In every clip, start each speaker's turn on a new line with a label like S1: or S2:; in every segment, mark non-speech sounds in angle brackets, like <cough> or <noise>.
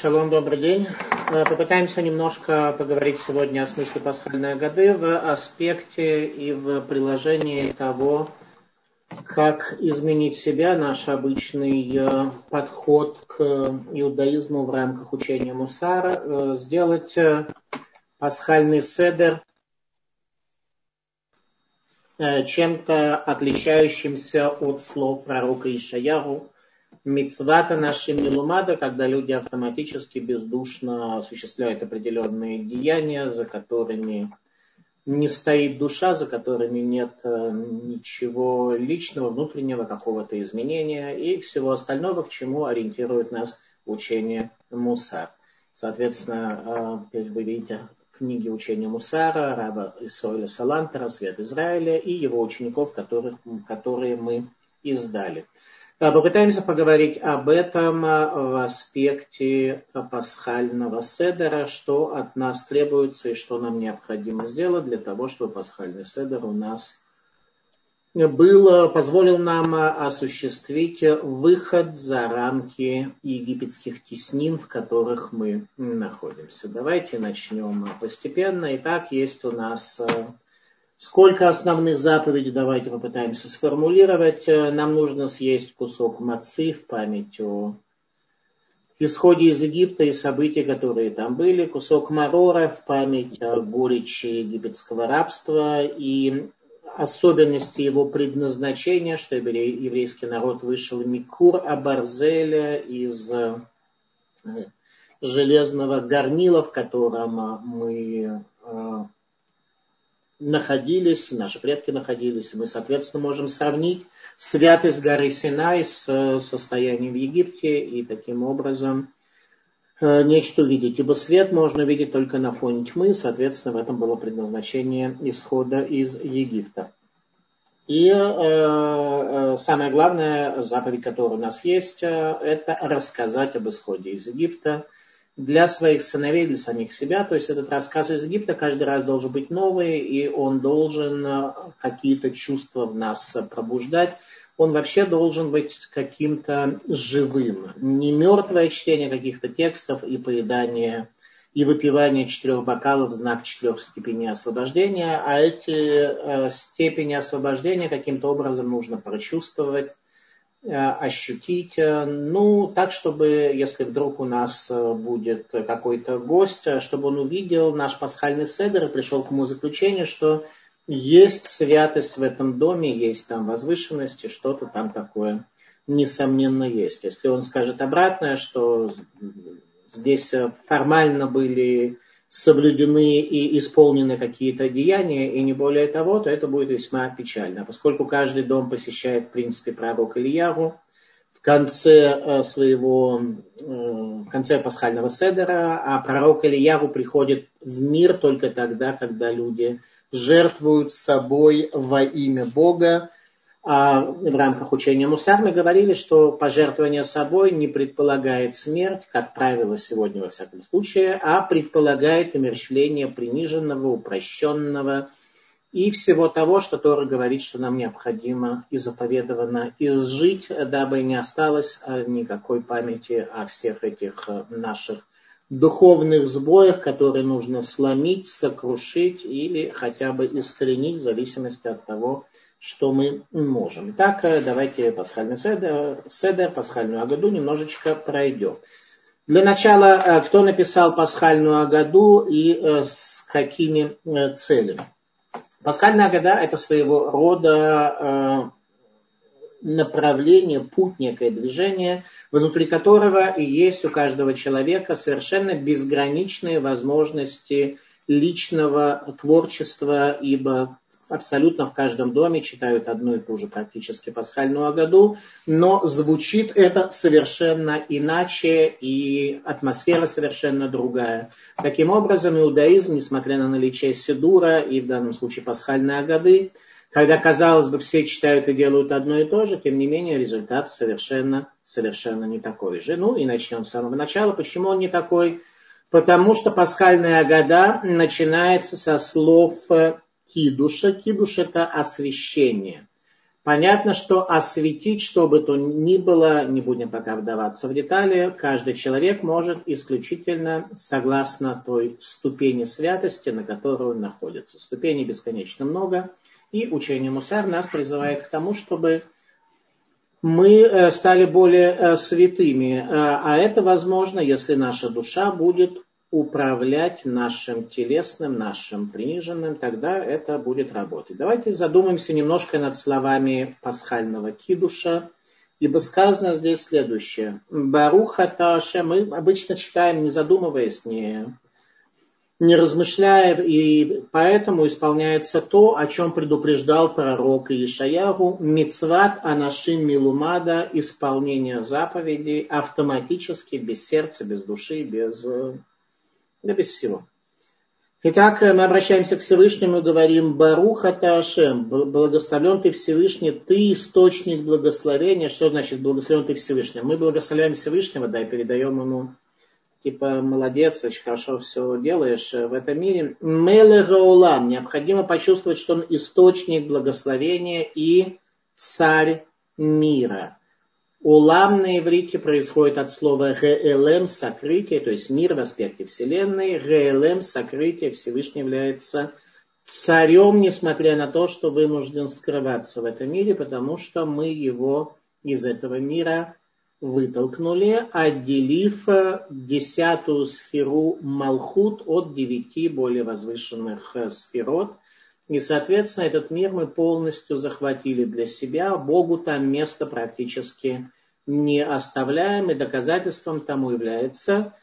S1: Шалом, добрый день. Э, попытаемся немножко поговорить сегодня о смысле пасхальной годы в аспекте и в приложении того, как изменить себя, наш обычный э, подход к иудаизму в рамках учения Мусара, э, сделать пасхальный седер чем-то отличающимся от слов пророка Ишаяру, Мицвата нашим милумада, когда люди автоматически бездушно осуществляют определенные деяния, за которыми не стоит душа, за которыми нет э, ничего личного, внутреннего какого-то изменения и всего остального, к чему ориентирует нас учение Мусар. Соответственно, э, вы видите книги учения Мусара, раба Исоиля Салантера, Свет Израиля и его учеников, которых, которые мы издали. Попытаемся поговорить об этом а, в аспекте пасхального седера, что от нас требуется и что нам необходимо сделать для того, чтобы пасхальный седер у нас был, позволил нам осуществить выход за рамки египетских теснин, в которых мы находимся. Давайте начнем постепенно. Итак, есть у нас а, Сколько основных заповедей, давайте попытаемся сформулировать. Э, нам нужно съесть кусок мацы в память о исходе из Египта и события, которые там были, кусок марора в память о горечи египетского рабства и особенности его предназначения, что еврейский народ вышел Микур Абарзеля из э, железного горнила, в котором мы находились, наши предки находились, мы, соответственно, можем сравнить святость горы Синай с состоянием в Египте и таким образом э, нечто увидеть. Ибо свет можно видеть только на фоне тьмы, соответственно, в этом было предназначение исхода из Египта. И э, э, самое главное, заповедь, которая у нас есть, э, это рассказать об исходе из Египта – для своих сыновей, для самих себя. То есть этот рассказ из Египта каждый раз должен быть новый, и он должен э, какие-то чувства в нас пробуждать. Он вообще должен быть каким-то живым. Не мертвое чтение каких-то текстов и поедание и выпивание четырех бокалов в знак четырех степеней освобождения, а эти э, степени освобождения каким-то образом нужно прочувствовать, ощутить. Э, ну, так, чтобы, если вдруг у нас э, будет какой-то гость, чтобы он увидел наш пасхальный седер и пришел к ему заключению, что есть святость в этом доме, есть там возвышенность, и что-то там такое, несомненно, есть. Если он скажет обратное, что здесь формально были соблюдены и исполнены какие-то деяния, и не более того, то это будет весьма печально. Поскольку каждый дом посещает, в принципе, пророк Ильяру, в конце э, своего, э, в конце пасхального седера, а пророк Ильяру приходит в мир только тогда, когда люди жертвуют собой во имя Бога, в рамках учения Мусар мы говорили, что пожертвование собой не предполагает смерть, как правило, сегодня во всяком случае, а предполагает умерщвление приниженного, упрощенного и всего того, что Тора говорит, что нам необходимо и заповедовано изжить, дабы не осталось а, никакой памяти о всех этих а, наших духовных сбоях, которые нужно сломить, сокрушить или хотя бы искоренить в зависимости от того, что мы можем. Итак, э, давайте пасхальный седер, седер пасхальную агаду немножечко пройдем. Для начала, э, кто написал пасхальную агаду и э, с какими целями? Пасхальная агада – это своего рода направление, путь, некое движение, внутри которого есть у каждого человека совершенно безграничные возможности личного творчества, ибо абсолютно в каждом доме читают одну и ту же практически пасхальную Агаду, но звучит это совершенно иначе и атмосфера совершенно другая. Таким образом, иудаизм, несмотря на наличие Сидура и в данном случае пасхальной Агады, когда, казалось бы, все читают и делают одно и то же, тем не менее результат совершенно, совершенно не такой же. Ну и начнем с самого начала. Почему он не такой? Потому что пасхальная Агада начинается со слов кидуша. Кидуш это освящение. Понятно, что осветить, что бы то ни было, не будем пока вдаваться в детали, каждый человек может исключительно согласно той ступени святости, на которой он находится. Ступеней бесконечно много, и учение Мусар нас призывает к тому, чтобы мы э, стали более э, святыми. Э, а это возможно, если наша душа будет управлять нашим телесным, нашим приниженным, тогда это будет работать. Давайте задумаемся немножко над словами пасхального кидуша, ибо сказано здесь следующее. Баруха Таша, мы обычно читаем, не задумываясь, не, не размышляя, и поэтому исполняется то, о чем предупреждал пророк Ишаяру, мицват анашим милумада, исполнение заповедей автоматически, без сердца, без души, без да без всего. Итак, мы обращаемся к Всевышнему и говорим, Баруха Таашем, благословлен ты Всевышний, ты источник благословения. Что значит благословлен ты Всевышний? Мы благословляем Всевышнего, да, и передаем ему, типа, молодец, очень хорошо все делаешь в этом мире. Меле Гаулам, необходимо почувствовать, что он источник благословения и царь мира. Улам на иврите происходит от слова ГЛМ – сокрытие, то есть мир в аспекте Вселенной. ГЛМ – сокрытие, Всевышний является царем, несмотря на то, что вынужден скрываться в этом мире, потому что мы его из этого мира вытолкнули, отделив десятую сферу Малхут от девяти более возвышенных сферот. И, соответственно, этот мир мы полностью захватили для себя. Богу там место практически не оставляем. И доказательством тому является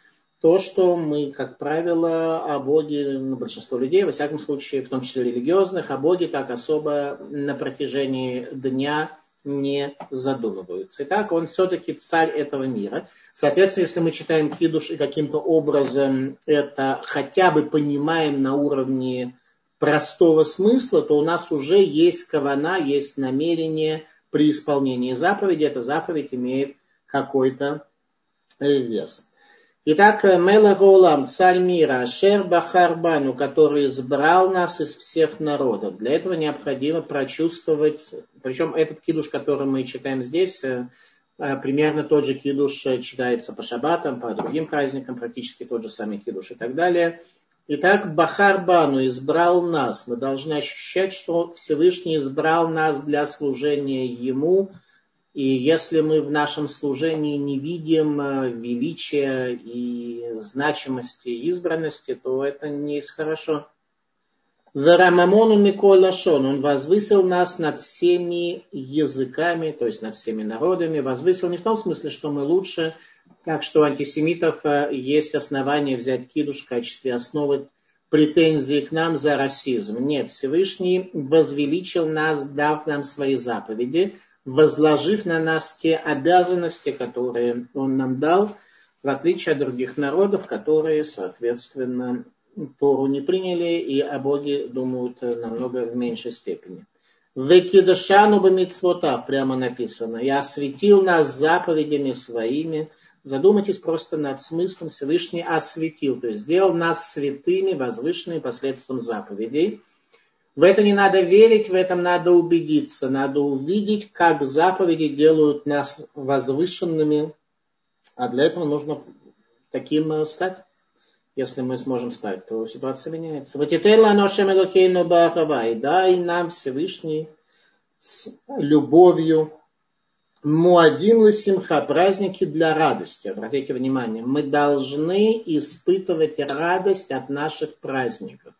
S1: то, что мы, как правило, о Боге, ну, большинство людей, во всяком случае, в том числе религиозных, о Боге так особо на протяжении дня не задумываются. Итак, он все-таки царь этого мира. Соответственно, если мы читаем Кидуш и каким-то образом это хотя бы понимаем на уровне простого смысла, то у нас уже есть кавана, есть намерение при исполнении заповеди. Эта заповедь имеет какой-то э, вес. Итак, Мела Гаулам, царь мира, Шер Бахарбану, который избрал нас из всех народов. Для этого необходимо прочувствовать, причем этот кидуш, который мы читаем здесь, э, э, примерно тот же кидуш читается по шабатам, по другим праздникам, практически тот же самый кидуш и так далее – Итак, Бахар Бану избрал нас. Мы должны ощущать, что Всевышний избрал нас для служения Ему. И если мы в нашем служении не видим э, величия и значимости избранности, то это не из хорошо. Верамамону Миколашон, он возвысил нас над всеми языками, то есть над всеми народами. Возвысил не в том смысле, что мы лучше, так что у антисемитов э, есть основания взять кидуш в качестве основы претензии к нам за расизм. Нет, Всевышний возвеличил нас, дав нам свои заповеди, возложив на нас те обязанности, которые Он нам дал, в отличие от других народов, которые, соответственно, Тору не приняли и о Боге думают намного в меньшей степени. Векидашану бамитсвота, прямо написано, и осветил нас заповедями своими, Задумайтесь просто над смыслом Всевышний осветил, то есть сделал нас святыми, возвышенными посредством заповедей. В это не надо верить, в этом надо убедиться. Надо увидеть, как заповеди делают нас возвышенными. А для этого нужно таким э, стать. Если мы сможем стать, то ситуация меняется. Вот и дай нам Всевышний с любовью Муадин Ласимха, праздники для радости. Обратите внимание, мы должны испытывать радость от наших праздников.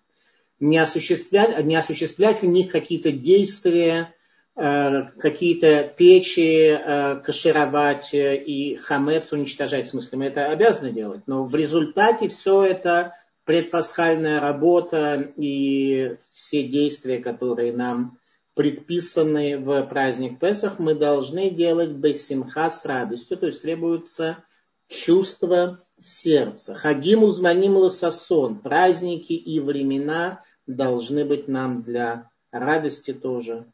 S1: Не осуществлять, не осуществлять в них какие-то действия, э, какие-то печи э, кашировать и хамец уничтожать. В смысле, мы это обязаны делать. Но в результате все это предпасхальная работа и все действия, которые нам предписанные в праздник Песах, мы должны делать без симха с радостью, то есть требуется чувство сердца. Хагим узманим ласасон, праздники и времена должны быть нам для радости тоже.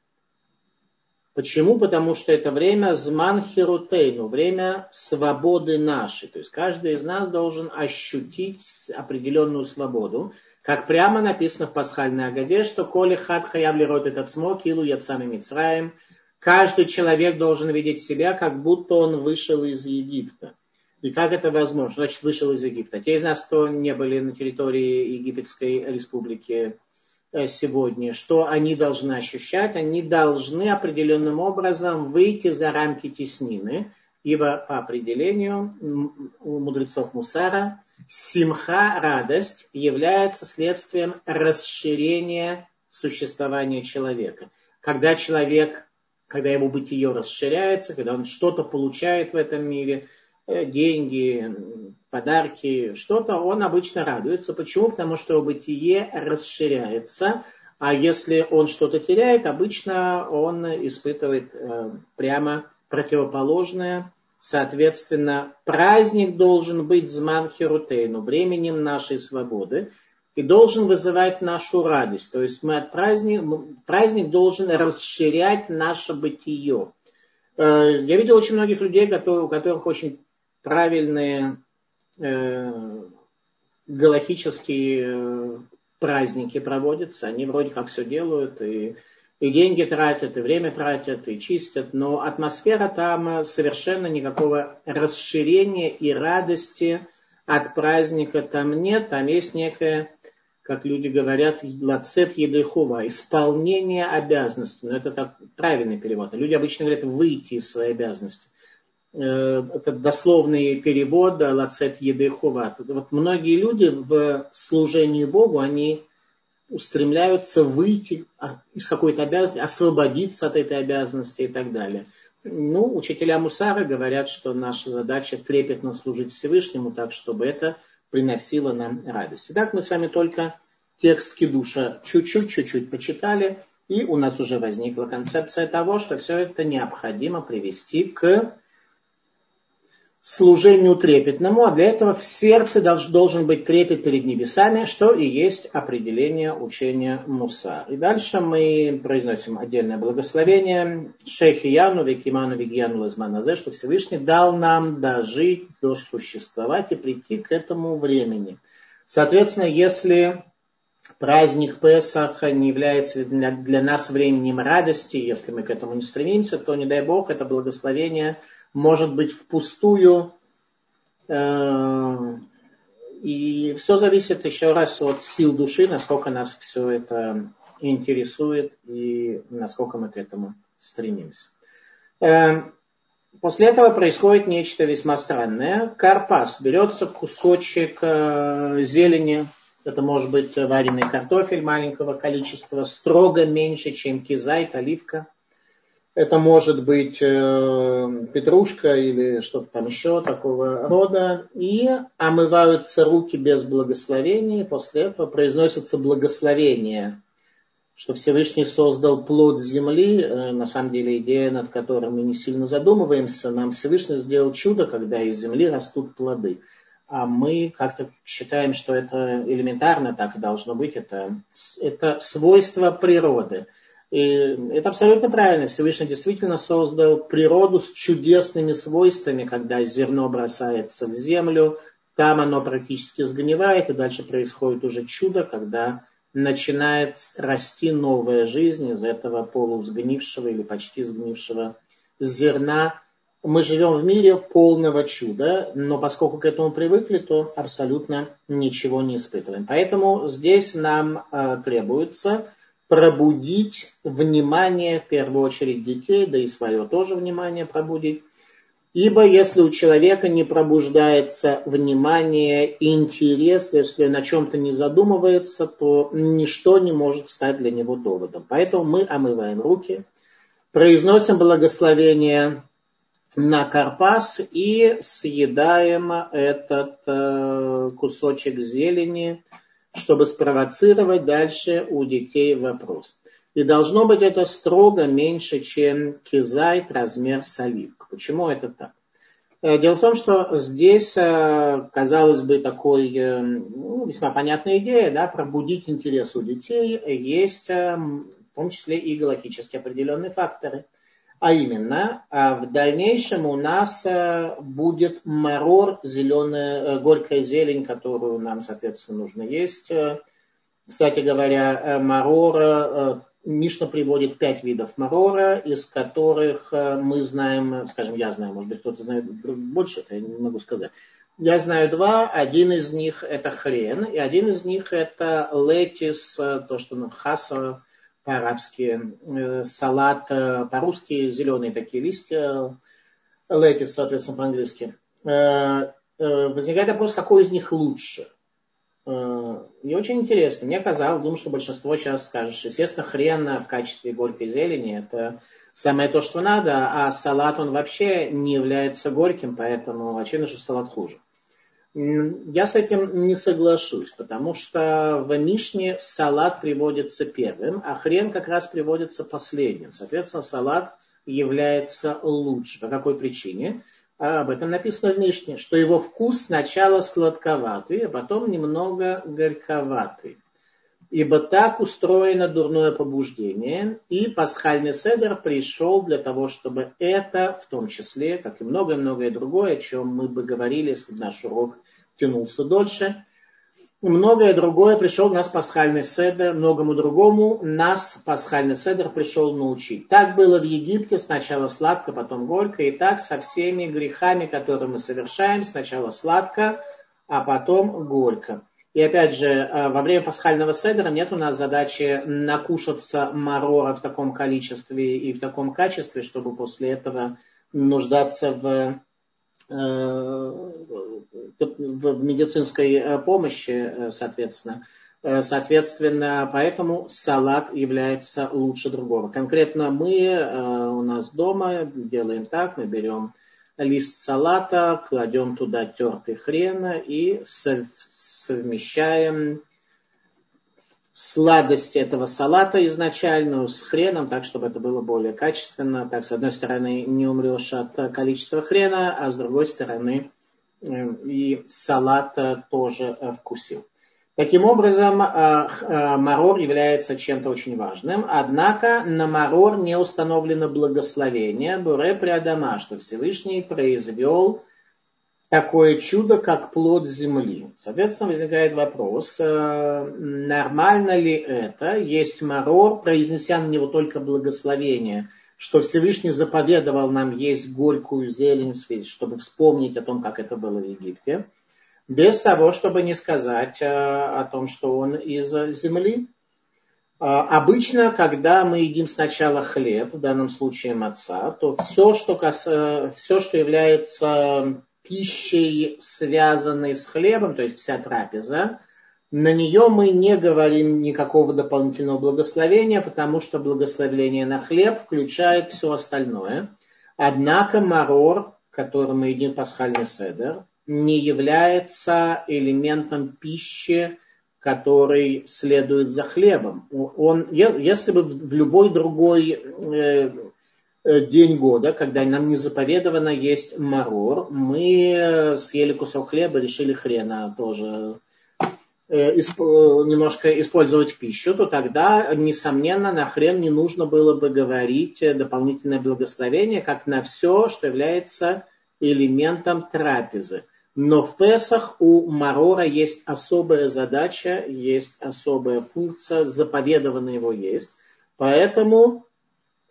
S1: Почему? Потому что это время зман херутейну, время свободы нашей. То есть каждый из нас должен ощутить определенную свободу. Как прямо написано в пасхальной Агаде, что коли хат хаябли рот этот смог, илу яцами мицраем, каждый человек должен видеть себя, как будто он вышел из Египта. И как это возможно? Значит, вышел из Египта. Те из нас, кто не были на территории Египетской республики э, сегодня, что они должны ощущать? Они должны определенным образом выйти за рамки теснины, ибо по определению у мудрецов Мусара симха, радость, является следствием расширения существования человека. Когда человек, когда его бытие расширяется, когда он что-то получает в этом мире – Э, деньги, подарки, что-то, он обычно радуется. Почему? Потому что его бытие расширяется, а если он что-то теряет, обычно он испытывает э, прямо противоположное. Соответственно, праздник должен быть зман херутейну, временем нашей свободы, и должен вызывать нашу радость. То есть мы от праздника, праздник должен расширять наше бытие. Э, я видел очень многих людей, у которых очень правильные э, галактические э, праздники проводятся, они вроде как все делают, и, и деньги тратят, и время тратят, и чистят, но атмосфера там совершенно никакого расширения и радости от праздника там нет, там есть некое, как люди говорят, лацет едыхува, исполнение обязанностей. Но это так правильный перевод. Люди обычно говорят выйти из своей обязанности. Э, это дословный перевод лацет едехуват. Вот многие люди в служении Богу, они устремляются выйти из какой-то обязанности, освободиться от этой обязанности и так далее. Ну, учителя Мусара говорят, что наша задача трепетно служить Всевышнему, так чтобы это приносило нам радость. Итак, мы с вами только текст Кедуша чуть-чуть, чуть-чуть почитали, и у нас уже возникла концепция того, что все это необходимо привести к служению трепетному, а для этого в сердце должен быть трепет перед небесами, что и есть определение учения Муса. И дальше мы произносим отдельное благословение Шейхи Яну, Викиману, Вигьяну, Лазманазе, что Всевышний дал нам дожить, досуществовать и прийти к этому времени. Соответственно, если праздник Песаха не является для, для нас временем радости, если мы к этому не стремимся, то, не дай Бог, это благословение – может быть впустую. Э, и все зависит еще раз от сил души, насколько нас все это интересует и насколько мы к этому стремимся. Э, после этого происходит нечто весьма странное. Карпас. Берется кусочек э, зелени, это может быть вареный картофель маленького количества, строго меньше, чем кизайт, оливка – это может быть э, петрушка или что-то там еще такого рода. И омываются руки без благословения. После этого произносится благословение, что Всевышний создал плод земли. Э, на самом деле идея, над которой мы не сильно задумываемся. Нам Всевышний сделал чудо, когда из земли растут плоды. А мы как-то считаем, что это элементарно так и должно быть. Это, это свойство природы. Это абсолютно правильно. Всевышний действительно создал природу с чудесными свойствами, когда зерно бросается в землю, там оно практически сгнивает, и дальше происходит уже чудо, когда начинает расти новая жизнь из этого полусгнившего или почти сгнившего зерна. Мы живем в мире полного чуда, но поскольку к этому привыкли, то абсолютно ничего не испытываем. Поэтому здесь нам э, требуется пробудить внимание, в первую очередь детей, да и свое тоже внимание пробудить. Ибо если у человека не пробуждается внимание, интерес, если на чем-то не задумывается, то ничто не может стать для него доводом. Поэтому мы омываем руки, произносим благословение на карпас и съедаем этот э, кусочек зелени, чтобы спровоцировать дальше у детей вопрос. И должно быть это строго меньше, чем кизайт размер соливка. Почему это так? Э, дело в том, что здесь, э, казалось бы, такой э, ну, весьма понятная идея, да, пробудить интерес у детей, есть в том числе и галактически определенные факторы – а именно, а в дальнейшем у нас э, будет марор, зеленая, э, горькая зелень, которую нам, соответственно, нужно есть. Кстати говоря, э, марор Мишна приводит пять видов марора, из которых э, мы знаем, скажем, я знаю, может быть, кто-то знает больше, я не могу сказать. Я знаю два. Один из них это хрен, и один из них это летис, э, то, что ну, хаса по-арабски, э, салат по-русски, зеленые такие листья, летис, соответственно, по-английски. Возникает вопрос, какой из них лучше – Э, и очень интересно. Мне казалось, думаю, что большинство сейчас скажет, что, естественно, хрен в качестве горькой зелени это самое то, что надо, а салат он вообще не является горьким, поэтому очевидно, что салат хуже. Я с этим не соглашусь, потому что в Мишне салат приводится первым, а хрен как раз приводится последним. Соответственно, салат является лучше. По какой причине? а об этом написано в Мишне, что его вкус сначала сладковатый, а потом немного горьковатый. Ибо так устроено дурное побуждение, и пасхальный седер пришел для того, чтобы это, в том числе, как и многое-многое другое, о чем мы бы говорили, если бы наш урок тянулся дольше, многое другое пришел нас пасхальный седер, многому другому нас пасхальный седер пришел научить. Так было в Египте, сначала сладко, потом горько, и так со всеми грехами, которые мы совершаем, сначала сладко, а потом горько. И опять же, э, во время пасхального седера нет у нас задачи накушаться марора в таком количестве и в таком качестве, чтобы после этого нуждаться в Э, в медицинской э, помощи, э, соответственно. Соответственно, поэтому салат является лучше другого. Конкретно мы у нас дома делаем так, мы берем лист салата, кладем туда тертый хрен и совмещаем сладость этого салата изначальную с хреном, так, чтобы это было более качественно. Так, с одной стороны, не умрешь от количества хрена, а с другой стороны, э, и салат тоже вкусил. Таким образом, э, э, марор является чем-то очень важным, однако на марор не установлено благословение Буре Приадама, что Всевышний произвел такое чудо, как плод земли. Соответственно, возникает вопрос, э, нормально ли это, есть марор, произнеся на него только благословение, что Всевышний заповедовал нам есть горькую зелень, чтобы вспомнить о том, как это было в Египте, без того, чтобы не сказать э, о том, что он из земли. Э, обычно, когда мы едим сначала хлеб, в данном случае маца, то все, что, кас... все, что является пищей, связанной с хлебом, то есть вся трапеза, на нее мы не говорим никакого дополнительного благословения, потому что благословение на хлеб включает все остальное. Однако марор, который мы едим пасхальный седер, не является элементом пищи, который следует за хлебом. Он, если бы в любой другой Э, день года, когда нам не заповедовано есть марор, мы э, съели кусок хлеба, решили хрена тоже э, немножко использовать пищу, то тогда, несомненно, на хрен не нужно было бы говорить дополнительное благословение, как на все, что является элементом трапезы. Но в Песах у Марора есть особая задача, есть особая функция, заповедовано его есть. Поэтому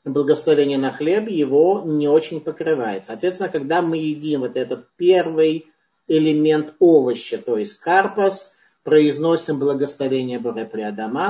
S1: благословение на хлеб его не очень покрывает. Соответственно, когда мы едим вот этот первый элемент овоща, то есть карпас, произносим благословение Боре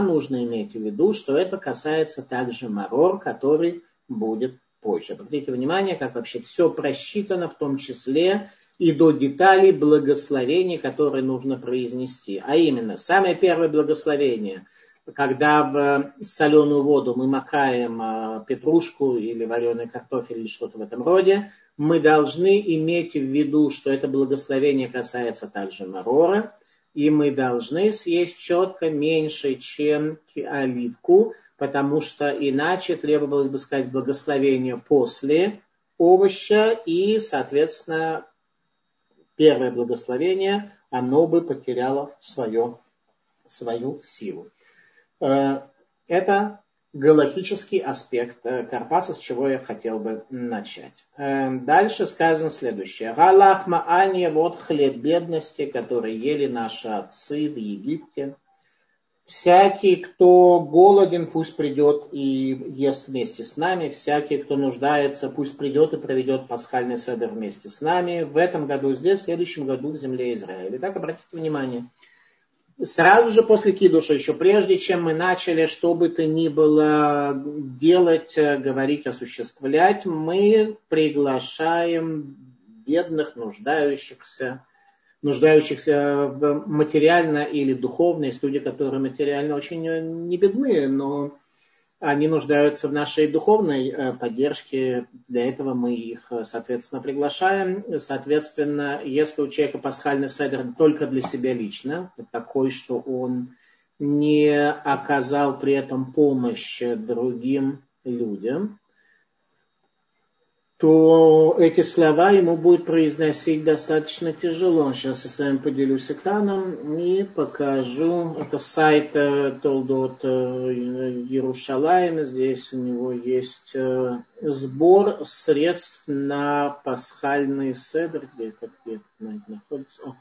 S1: нужно иметь в виду, что это касается также марор, который будет позже. Обратите внимание, как вообще все просчитано, в том числе и до деталей благословений, которые нужно произнести. А именно, самое первое благословение – когда в соленую воду мы макаем а, петрушку или вареный картофель или что-то в этом роде, мы должны иметь в виду, что это благословение касается также марора, и мы должны съесть четко меньше, чем оливку, потому что иначе требовалось бы сказать благословение после овоща, и, соответственно, первое благословение, оно бы потеряло свое, свою силу. Э, это галактический аспект э, Карпаса, с чего я хотел бы начать. Э, дальше сказано следующее. Галах Маания, вот хлеб бедности, который ели наши отцы в Египте. Всякий, кто голоден, пусть придет и ест вместе с нами. Всякий, кто нуждается, пусть придет и проведет пасхальный седер вместе с нами. В этом году здесь, в следующем году в земле Израиля. Итак, обратите внимание. Сразу же после кидуша, еще прежде, чем мы начали, что бы то ни было делать, говорить, осуществлять, мы приглашаем бедных, нуждающихся, нуждающихся в материально или духовно. Есть люди, которые материально очень не бедны, но они нуждаются в нашей духовной э, поддержке. Для этого мы их, соответственно, приглашаем. Соответственно, если у человека пасхальный седр только для себя лично, такой, что он не оказал при этом помощь другим людям, то эти слова ему будет произносить достаточно тяжело. Сейчас я с вами поделюсь экраном и покажу. Это сайт Толдот Иерушалайм. Здесь у него есть э, сбор средств на пасхальный седр. Где это, где находится?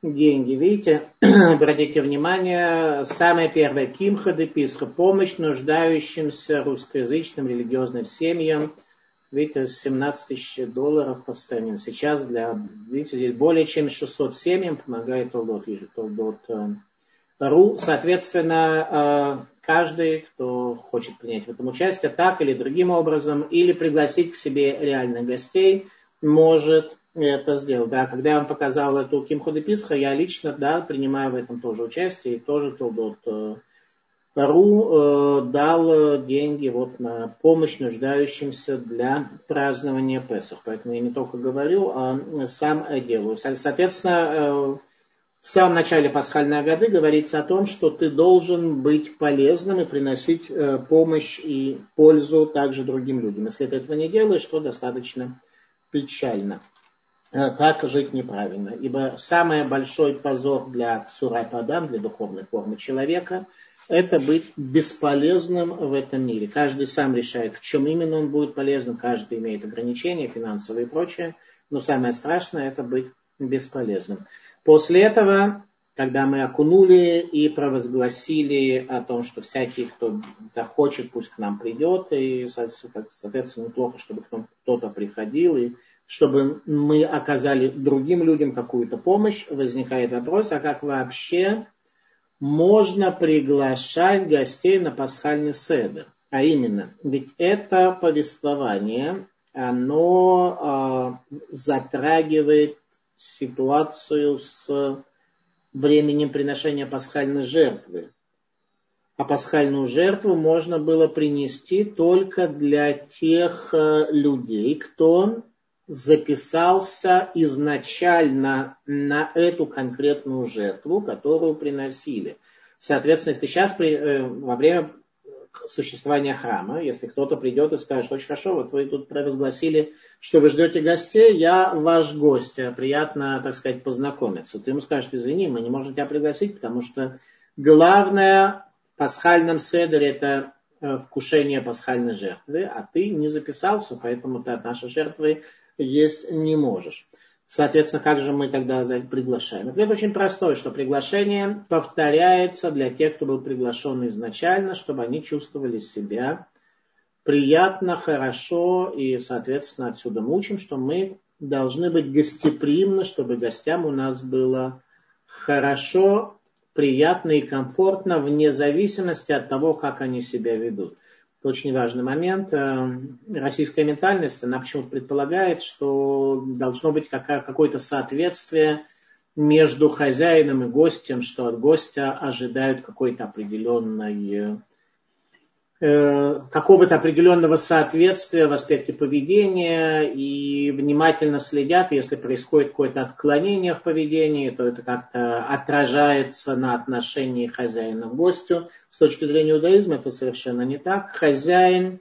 S1: Деньги. Видите, <clears throat> обратите внимание, самое первое, Кимха Деписха, помощь нуждающимся русскоязычным религиозным семьям – Видите, 17 тысяч долларов постоянно. Сейчас для, видите, здесь более чем 600 семьям помогает Толдот, Толдот э. Соответственно, э, каждый, кто хочет принять в этом участие, так или другим образом, или пригласить к себе реальных гостей, может это сделать. Да, когда я вам показал эту Кимху Писха, я лично да, принимаю в этом тоже участие и тоже Толдот э, Ру э, дал деньги вот на помощь нуждающимся для празднования Песах. Поэтому я не только говорю, а сам делаю. Соответственно, э, в самом начале пасхальной годы говорится о том, что ты должен быть полезным и приносить э, помощь и пользу также другим людям. Если ты этого не делаешь, то достаточно печально. Э, так жить неправильно. Ибо самый большой позор для Сурат Адам, для духовной формы человека – это быть бесполезным в этом мире. Каждый сам решает, в чем именно он будет полезным, каждый имеет ограничения финансовые и прочее, но самое страшное это быть бесполезным. После этого, когда мы окунули и провозгласили о том, что всякий, кто захочет, пусть к нам придет, и, соответственно, неплохо, чтобы кто-то приходил, и чтобы мы оказали другим людям какую-то помощь, возникает вопрос, а как вообще можно приглашать гостей на пасхальный седр. А именно, ведь это повествование, оно э, затрагивает ситуацию с временем приношения пасхальной жертвы. А пасхальную жертву можно было принести только для тех э, людей, кто записался изначально на эту конкретную жертву, которую приносили. Соответственно, если сейчас при, э, во время существования храма, если кто-то придет и скажет, очень хорошо, вот вы тут провозгласили, что вы ждете гостей, я ваш гость, приятно, так сказать, познакомиться. Ты ему скажешь, извини, мы не можем тебя пригласить, потому что главное в пасхальном седере это э, вкушение пасхальной жертвы, а ты не записался, поэтому ты от нашей жертвы есть не можешь. Соответственно, как же мы тогда приглашаем? Ответ очень простой, что приглашение повторяется для тех, кто был приглашен изначально, чтобы они чувствовали себя приятно, хорошо, и, соответственно, отсюда мы учим, что мы должны быть гостеприимны, чтобы гостям у нас было хорошо, приятно и комфортно, вне зависимости от того, как они себя ведут. Это очень важный момент. Э, российская ментальность, она почему-то предполагает, что должно быть какое-то соответствие между хозяином и гостем, что от гостя ожидают какой-то определенной какого-то определенного соответствия в аспекте поведения и внимательно следят, если происходит какое-то отклонение в поведении, то это как-то отражается на отношении хозяина к гостю. С точки зрения иудаизма это совершенно не так. Хозяин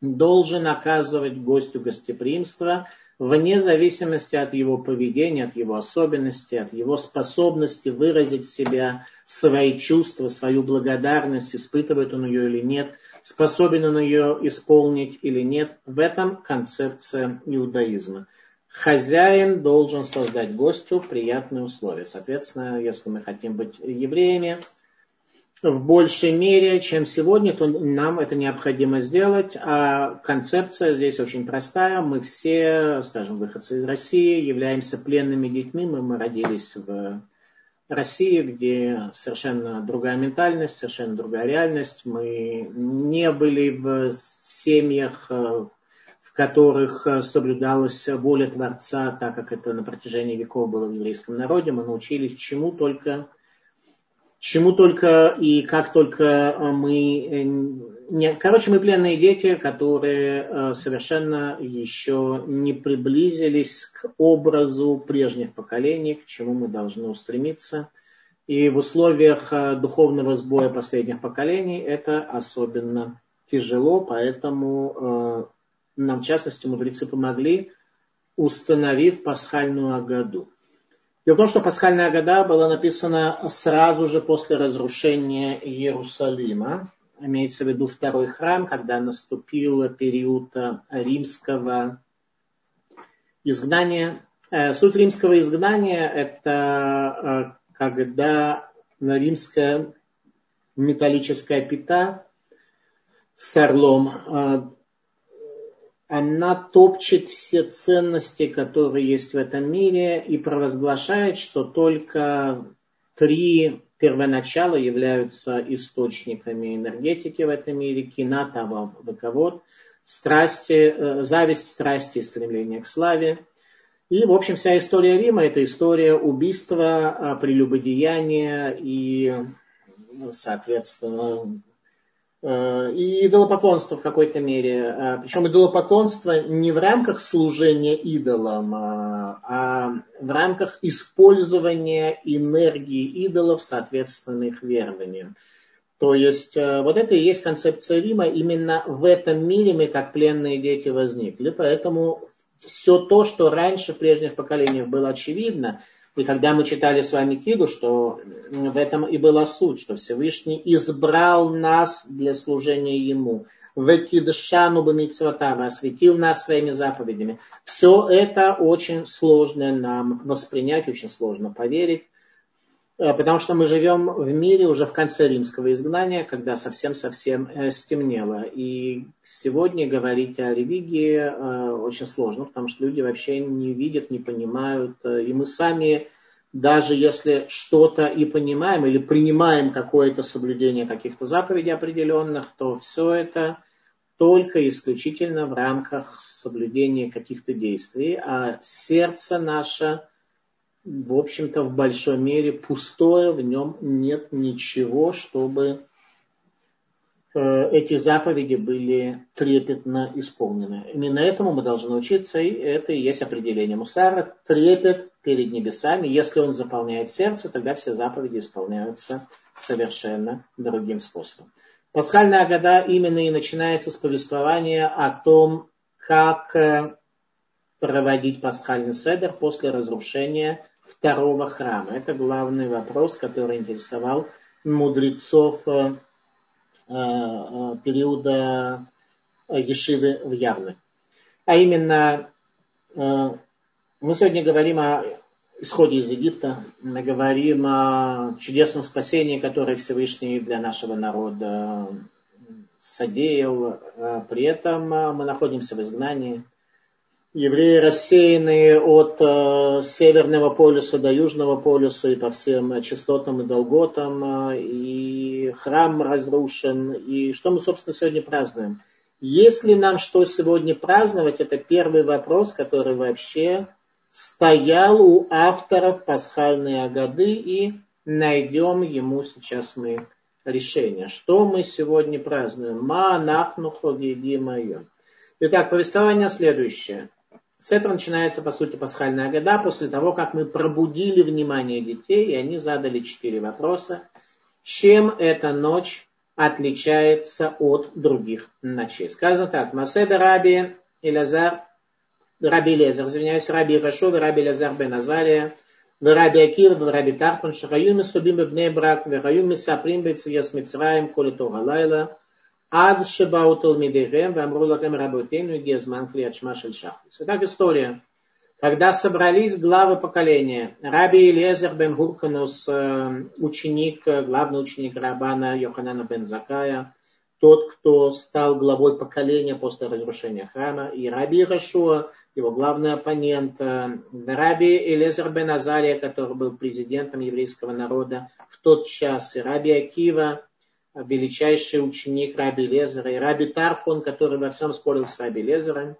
S1: должен оказывать гостю гостеприимство вне зависимости от его поведения, от его особенностей, от его способности выразить себя, свои чувства, свою благодарность, испытывает он ее или нет, способен он ее исполнить или нет. В этом концепция иудаизма. Хозяин должен создать гостю приятные условия. Соответственно, если мы хотим быть евреями, в большей мере, чем сегодня, то нам это необходимо сделать. А концепция здесь очень простая. Мы все, скажем, выходцы из России, являемся пленными детьми. Мы, мы родились в России, где совершенно другая ментальность, совершенно другая реальность. Мы не были в семьях, э, в которых соблюдалась воля Творца, так как это на протяжении веков было в еврейском народе. Мы научились чему только чему только и как только э, мы... Э, не, короче, мы пленные дети, которые э, совершенно еще не приблизились к образу прежних поколений, к чему мы должны устремиться. И в условиях духовного сбоя последних поколений это особенно тяжело, поэтому нам, в частности, мудрецы помогли, установив пасхальную Агаду. Дело в том, что пасхальная года была написана сразу же после разрушения Иерусалима. Имеется в виду второй храм, когда наступил период римского изгнания. Э, суть римского изгнания – это э, когда римская металлическая пята с орлом э, она топчет все ценности, которые есть в этом мире, и провозглашает, что только три первоначала являются источниками энергетики в этом мире, кина, тава, выковод, страсти, э, зависть, страсти и стремление к славе. И, в общем, вся история Рима – это история убийства, э, прелюбодеяния и, соответственно, и идолопоклонство в какой-то мере. Э, Причем идолопоклонство не в рамках служения идолам, а, а в рамках использования энергии идолов, соответственно, их верованию. То есть э, вот это и есть концепция Рима. Именно в этом мире мы, как пленные дети, возникли. Поэтому все то, что раньше в прежних поколениях было очевидно – и когда мы читали с вами книгу, что в этом и была суть, что Всевышний избрал нас для служения Ему. Векидшану бамитсватава, осветил нас своими заповедями. Все это очень сложно нам воспринять, очень сложно поверить. Э, потому что мы живем в мире уже в конце римского изгнания, когда совсем-совсем э, стемнело. И сегодня говорить о религии э, очень сложно, потому что люди вообще не видят, не понимают. И мы сами, даже если что-то и понимаем или принимаем какое-то соблюдение каких-то заповедей определенных, то все это только исключительно в рамках соблюдения каких-то действий, а сердце наше – в общем-то, в большой мере пустое, в нем нет ничего, чтобы э, эти заповеди были трепетно исполнены. Именно этому мы должны учиться, и это и есть определение Мусара. Трепет перед небесами. Если он заполняет сердце, тогда все заповеди исполняются совершенно другим способом. Пасхальная года именно и начинается с повествования о том, как э, проводить пасхальный седер после разрушения второго храма. Это главный вопрос, который интересовал мудрецов э, э, э, периода Ешивы в Явле. А именно, мы сегодня говорим о исходе из Египта, мы говорим о чудесном спасении, которое Всевышний для нашего народа содеял. При этом мы находимся в изгнании – евреи рассеянные от э, северного полюса до южного полюса и по всем частотам и долготам, э, и храм разрушен, и что мы, собственно, сегодня празднуем. Если нам что сегодня праздновать, это первый вопрос, который вообще стоял у авторов пасхальной Агады, и найдем ему сейчас мы решение. Что мы сегодня празднуем? Ма нахну хогиги Итак, повествование следующее. С этого начинается, по сути, пасхальная года, после того, как мы пробудили внимание детей, и они задали четыре вопроса. Чем эта ночь отличается от других ночей? Сказано так. Маседа Раби Илязар, Раби Лезар, извиняюсь, Раби Ирашов, Раби Илязар Бен Азалия, Раби Акир, в Раби Тарфан, Шахаюми Субим Бнебрак, Вехаюми Саприм Бецияс Мицраем, Коли Тугалайла, Ад Шебау Талмидейхем, Вамру Лакем Работейну, Гезман Клиачма Шельшахрис. Итак, история. Когда собрались главы поколения, Раби Илезер бен Гурканус, э, ученик, главный ученик Рабана Йоханана бен Закая, тот, кто стал главой поколения после разрушения храма, и Раби Рашуа, его главный оппонент, э, Раби Элезер бен Азария, который был президентом еврейского народа в тот час, и Раби Акива, величайший ученик Раби Лезера, и Раби Тарфон, который во всем спорил с Раби Лезером.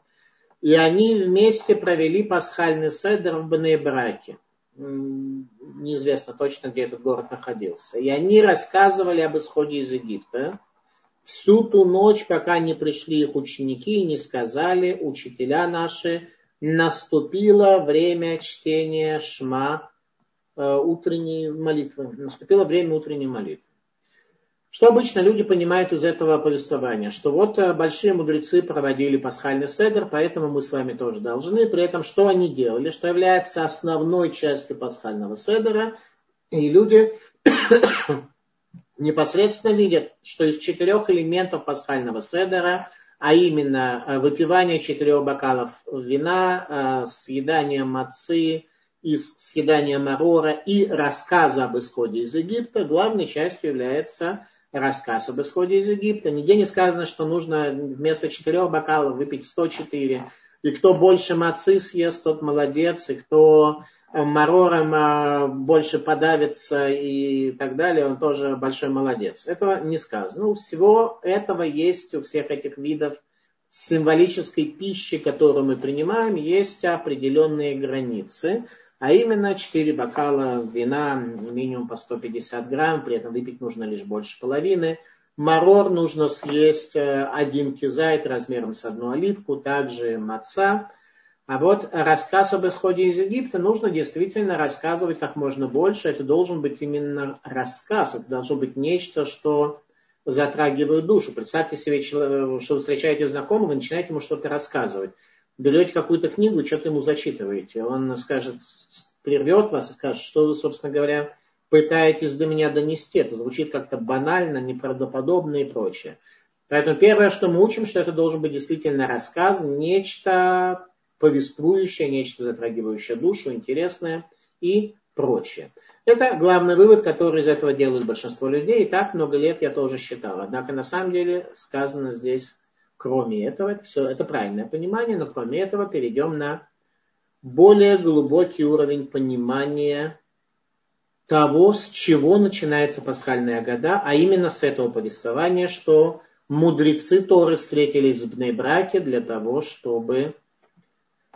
S1: И они вместе провели пасхальный седр в Бнейбраке. Неизвестно точно, где этот город находился. И они рассказывали об исходе из Египта. Всю ту ночь, пока не пришли их ученики и не сказали, учителя наши, наступило время чтения Шма, э, утренней молитвы. Наступило время утренней молитвы. Что обычно люди понимают из этого повествования? Что вот э, большие мудрецы проводили пасхальный седр, поэтому мы с вами тоже должны. При этом что они делали? Что является основной частью пасхального седера. И люди <coughs> непосредственно видят, что из четырех элементов пасхального седера, а именно э, выпивание четырех бокалов вина, э, съедание мацы, из съедания марора и рассказа об исходе из Египта, главной частью является рассказ об исходе из Египта. Нигде не сказано, что нужно вместо четырех бокалов выпить 104. И кто больше мацы съест, тот молодец. И кто э, марором э, больше подавится и так далее, он тоже большой молодец. Этого не сказано. У всего этого есть, у всех этих видов символической пищи, которую мы принимаем, есть определенные границы а именно 4 бокала вина, минимум по 150 грамм, при этом выпить нужно лишь больше половины. Марор нужно съесть э, один кизайт размером с одну оливку, также маца. А вот рассказ об исходе из Египта нужно действительно рассказывать как можно больше. Это должен быть именно рассказ, это должно быть нечто, что затрагивает душу. Представьте себе, что вы встречаете знакомого, и начинаете ему что-то рассказывать берете какую-то книгу, что-то ему зачитываете. Он скажет, прервет вас и скажет, что вы, собственно говоря, пытаетесь до меня донести. Это звучит как-то банально, неправдоподобно и прочее. Поэтому первое, что мы учим, что это должен быть действительно рассказ, нечто повествующее, нечто затрагивающее душу, интересное и прочее. Это главный вывод, который из этого делают большинство людей. И так много лет я тоже считал. Однако на самом деле сказано здесь Кроме этого, это все это правильное понимание, но кроме этого перейдем на более глубокий уровень понимания того, с чего начинается пасхальная года, а именно с этого повествования, что мудрецы Торы встретились в Бнейбраке для того, чтобы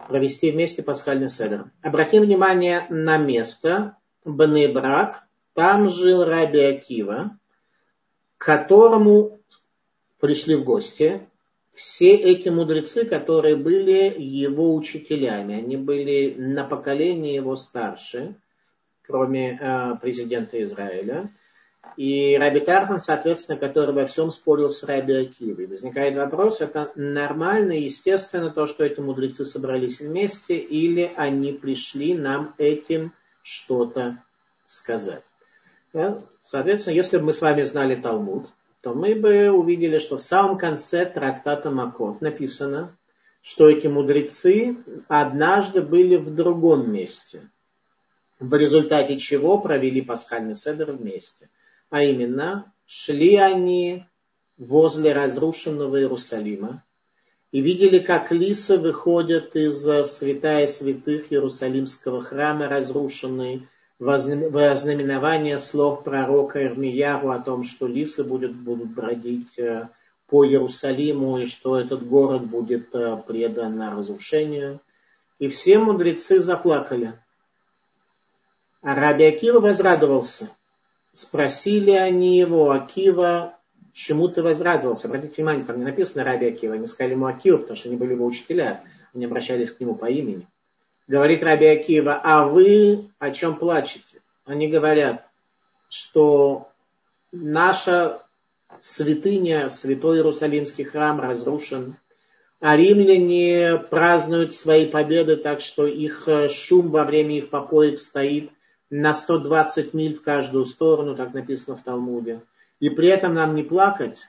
S1: провести вместе пасхальный седр. Обратим внимание на место Бнейбрак. Там жил Раби Акива, которому пришли в гости все эти мудрецы, которые были его учителями, они были на поколение его старше, кроме э, президента Израиля. И Раби Тархан, соответственно, который во всем спорил с Раби Акивой. Возникает вопрос, это нормально естественно то, что эти мудрецы собрались вместе, или они пришли нам этим что-то сказать. Соответственно, если бы мы с вами знали Талмуд, то мы бы увидели, что в самом конце трактата Макот написано, что эти мудрецы однажды были в другом месте, в результате чего провели пасхальный седр вместе. А именно, шли они возле разрушенного Иерусалима и видели, как лисы выходят из святая святых Иерусалимского храма, разрушенный, вознаменование слов пророка Ирмияру о том, что лисы будут, будут бродить э, по Иерусалиму и что этот город будет э, предан на разрушение. И все мудрецы заплакали. А Акива возрадовался. Спросили они его, Акива, чему ты возрадовался? Обратите внимание, там не написано Раби Акива, они сказали ему Акива, потому что они были его учителя, они обращались к нему по имени. Говорит Раби Акива, а вы о чем плачете? Они говорят, что наша святыня, святой Иерусалимский храм разрушен, а римляне празднуют свои победы так, что их э, шум во время их попоек стоит на 120 миль в каждую сторону, так написано в Талмуде. И при этом нам не плакать,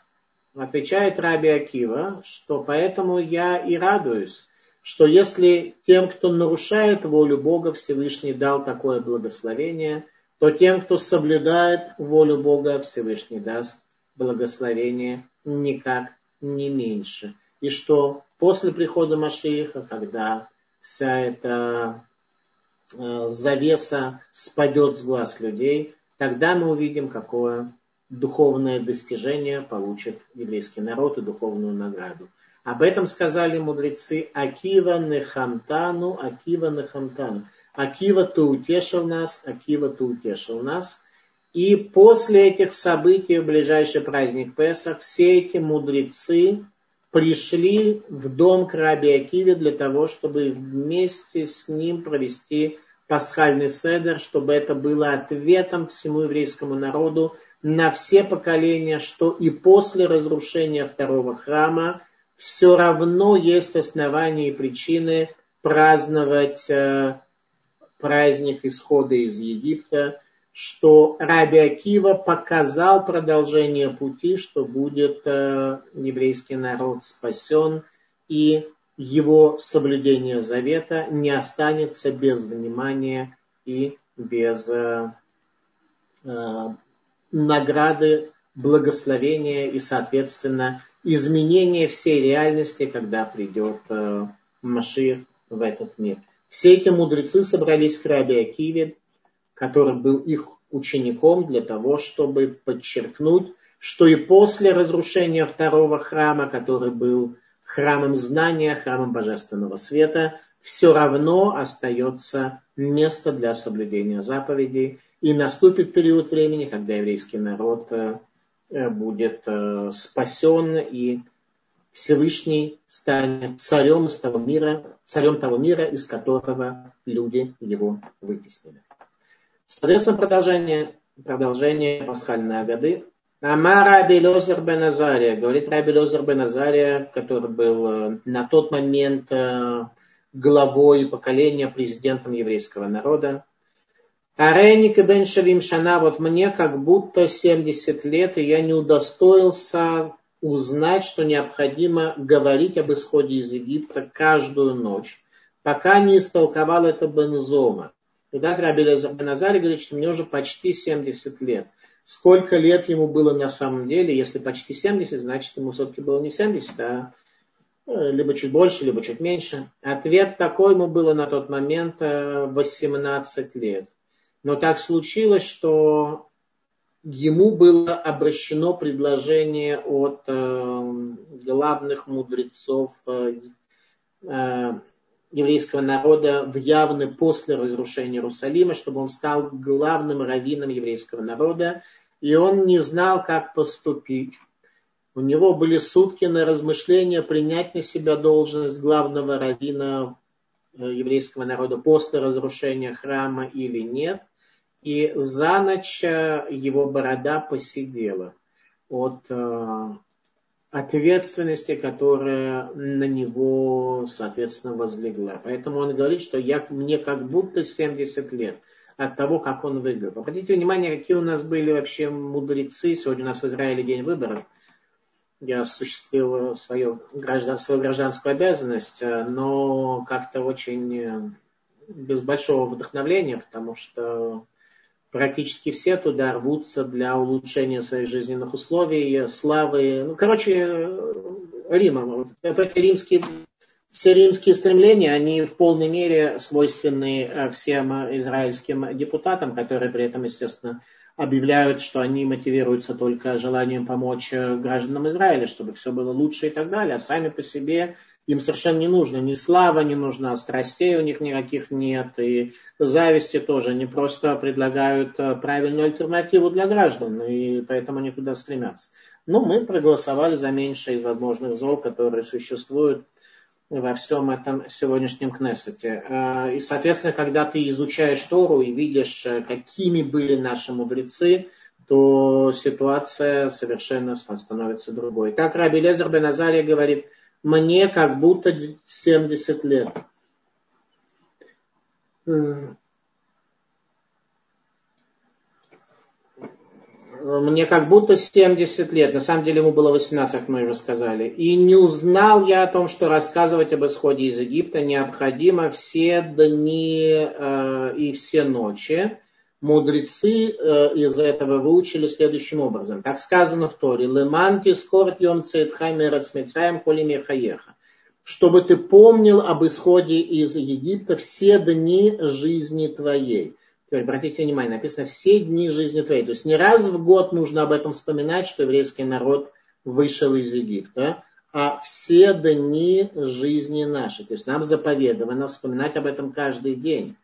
S1: отвечает Раби Акива, что поэтому я и радуюсь, что если тем, кто нарушает волю Бога, Всевышний дал такое благословение, то тем, кто соблюдает волю Бога, Всевышний даст благословение никак не меньше. И что после прихода Машииха, когда вся эта э, завеса спадет с глаз людей, тогда мы увидим, какое духовное достижение получит еврейский народ и духовную награду. Об этом сказали мудрецы Акива Нехамтану, Акива Нехамтану. Акива, ты утешил нас, Акива, ты утешил нас. И после этих событий, в ближайший праздник Песах, все эти мудрецы пришли в дом к Раби Акиве для того, чтобы вместе с ним провести пасхальный седер, чтобы это было ответом всему еврейскому народу на все поколения, что и после разрушения второго храма все равно есть основания и причины праздновать э, праздник исхода из Египта, что Раби Акива показал продолжение пути, что будет э, еврейский народ спасен и его соблюдение завета не останется без внимания и без э, награды, благословения и, соответственно, изменение всей реальности, когда придет э, Машир в этот мир. Все эти мудрецы собрались к Раби Акиве, который был их учеником для того, чтобы подчеркнуть, что и после разрушения второго храма, который был храмом знания, храмом божественного света, все равно остается место для соблюдения заповедей. И наступит период времени, когда еврейский народ э, Э, будет э, спасен и Всевышний станет царем того мира, царем того мира, из которого люди его вытеснили. Соответственно, продолжение, продолжение пасхальной годы. Амара Абелозер бен Азария, говорит Раби Лозер бен Азария, который был на тот момент главой поколения, президентом еврейского народа. Арейник и Бен Шавим Шана, вот мне как будто 70 лет, и я не удостоился узнать, что необходимо говорить об исходе из Египта каждую ночь, пока не истолковал это Бензома. И так Раби Беназари говорит, что мне уже почти 70 лет. Сколько лет ему было на самом деле? Если почти 70, значит ему все-таки было не 70, а э, либо чуть больше, либо чуть меньше. Ответ такой ему было на тот момент 18 э, лет. Но так случилось, что ему было обращено предложение от э, главных мудрецов э, э, еврейского народа в явно после разрушения Иерусалима, чтобы он стал главным раввином еврейского народа, и он не знал, как поступить. У него были сутки на размышления, принять на себя должность главного раввина э, еврейского народа после разрушения храма или нет – и за ночь э, его борода посидела от э, ответственности, которая на него, соответственно, возлегла. Поэтому он говорит, что я, мне как будто 70 лет от того, как он выиграл. Обратите внимание, какие у нас были вообще мудрецы. Сегодня у нас в Израиле день выборов. Я осуществил свою, граждан, свою гражданскую обязанность, э, но как-то очень без большого вдохновления, потому что практически все туда рвутся для улучшения своих жизненных условий, славы. Ну, короче, Рима. Это эти римские, все римские стремления, они в полной мере свойственны э, всем израильским депутатам, которые при этом, естественно, объявляют, что они мотивируются только желанием помочь э, гражданам Израиля, чтобы все было лучше и так далее, а сами по себе им совершенно не нужно ни слава, не нужна, страстей у них никаких нет, и зависти тоже. Они просто предлагают э, правильную альтернативу для граждан, и поэтому они туда стремятся. Но мы проголосовали за меньшее из возможных зол, которые существуют во всем этом сегодняшнем Кнессете. Э, и, соответственно, когда ты изучаешь Тору и видишь, э, какими были наши мудрецы, то ситуация совершенно становится другой. Так Раби Лезер Бен Азария говорит, мне как будто 70 лет. мне как будто 70 лет, на самом деле ему было 18, как мы уже сказали. И не узнал я о том, что рассказывать об исходе из Египта необходимо все дни э, и все ночи. Мудрецы э, из этого выучили следующим образом. Так сказано в Торе. Леманки скорт йом цейтхаймерец мецаем коли хаеха. Чтобы ты помнил об исходе из Египта все дни жизни твоей. Теперь обратите внимание, написано все дни жизни твоей. То есть не раз в год нужно об этом вспоминать, что еврейский народ вышел из Египта, а все дни жизни нашей. То есть нам заповедовано вспоминать об этом каждый день.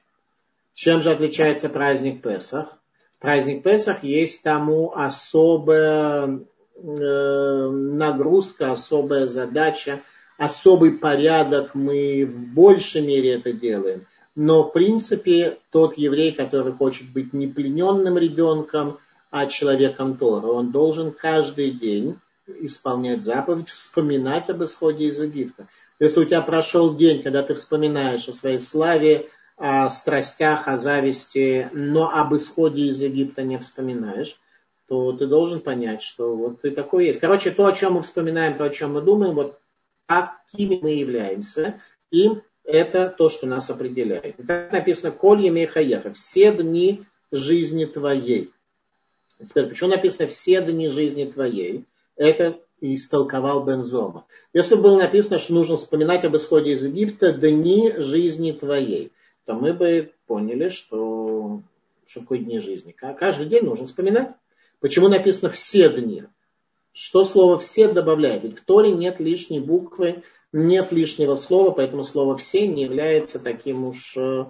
S1: Чем же отличается праздник Песах? Праздник Песах есть тому особая э, нагрузка, особая задача, особый порядок. Мы в большей мере это делаем. Но в принципе тот еврей, который хочет быть не плененным ребенком, а человеком Тора, он должен каждый день исполнять заповедь, вспоминать об исходе из Египта. Если у тебя прошел день, когда ты вспоминаешь о своей славе, страстях, о зависти, но об исходе из Египта не вспоминаешь, то ты должен понять, что вот ты такой есть. Короче, то, о чем мы вспоминаем, то, о чем мы думаем, вот какими мы являемся, и это то, что нас определяет. И так написано «Коль емеха все дни жизни твоей. Теперь, почему написано «все дни жизни твоей»? Это истолковал Бензома. Если было написано, что нужно вспоминать об исходе из Египта дни жизни твоей, то мы бы поняли, что, что такое дни жизни. Каждый день нужно вспоминать. Почему написано все дни? Что слово все добавляет? Ведь в Торе нет лишней буквы, нет лишнего слова, поэтому слово «все» не является таким уж э,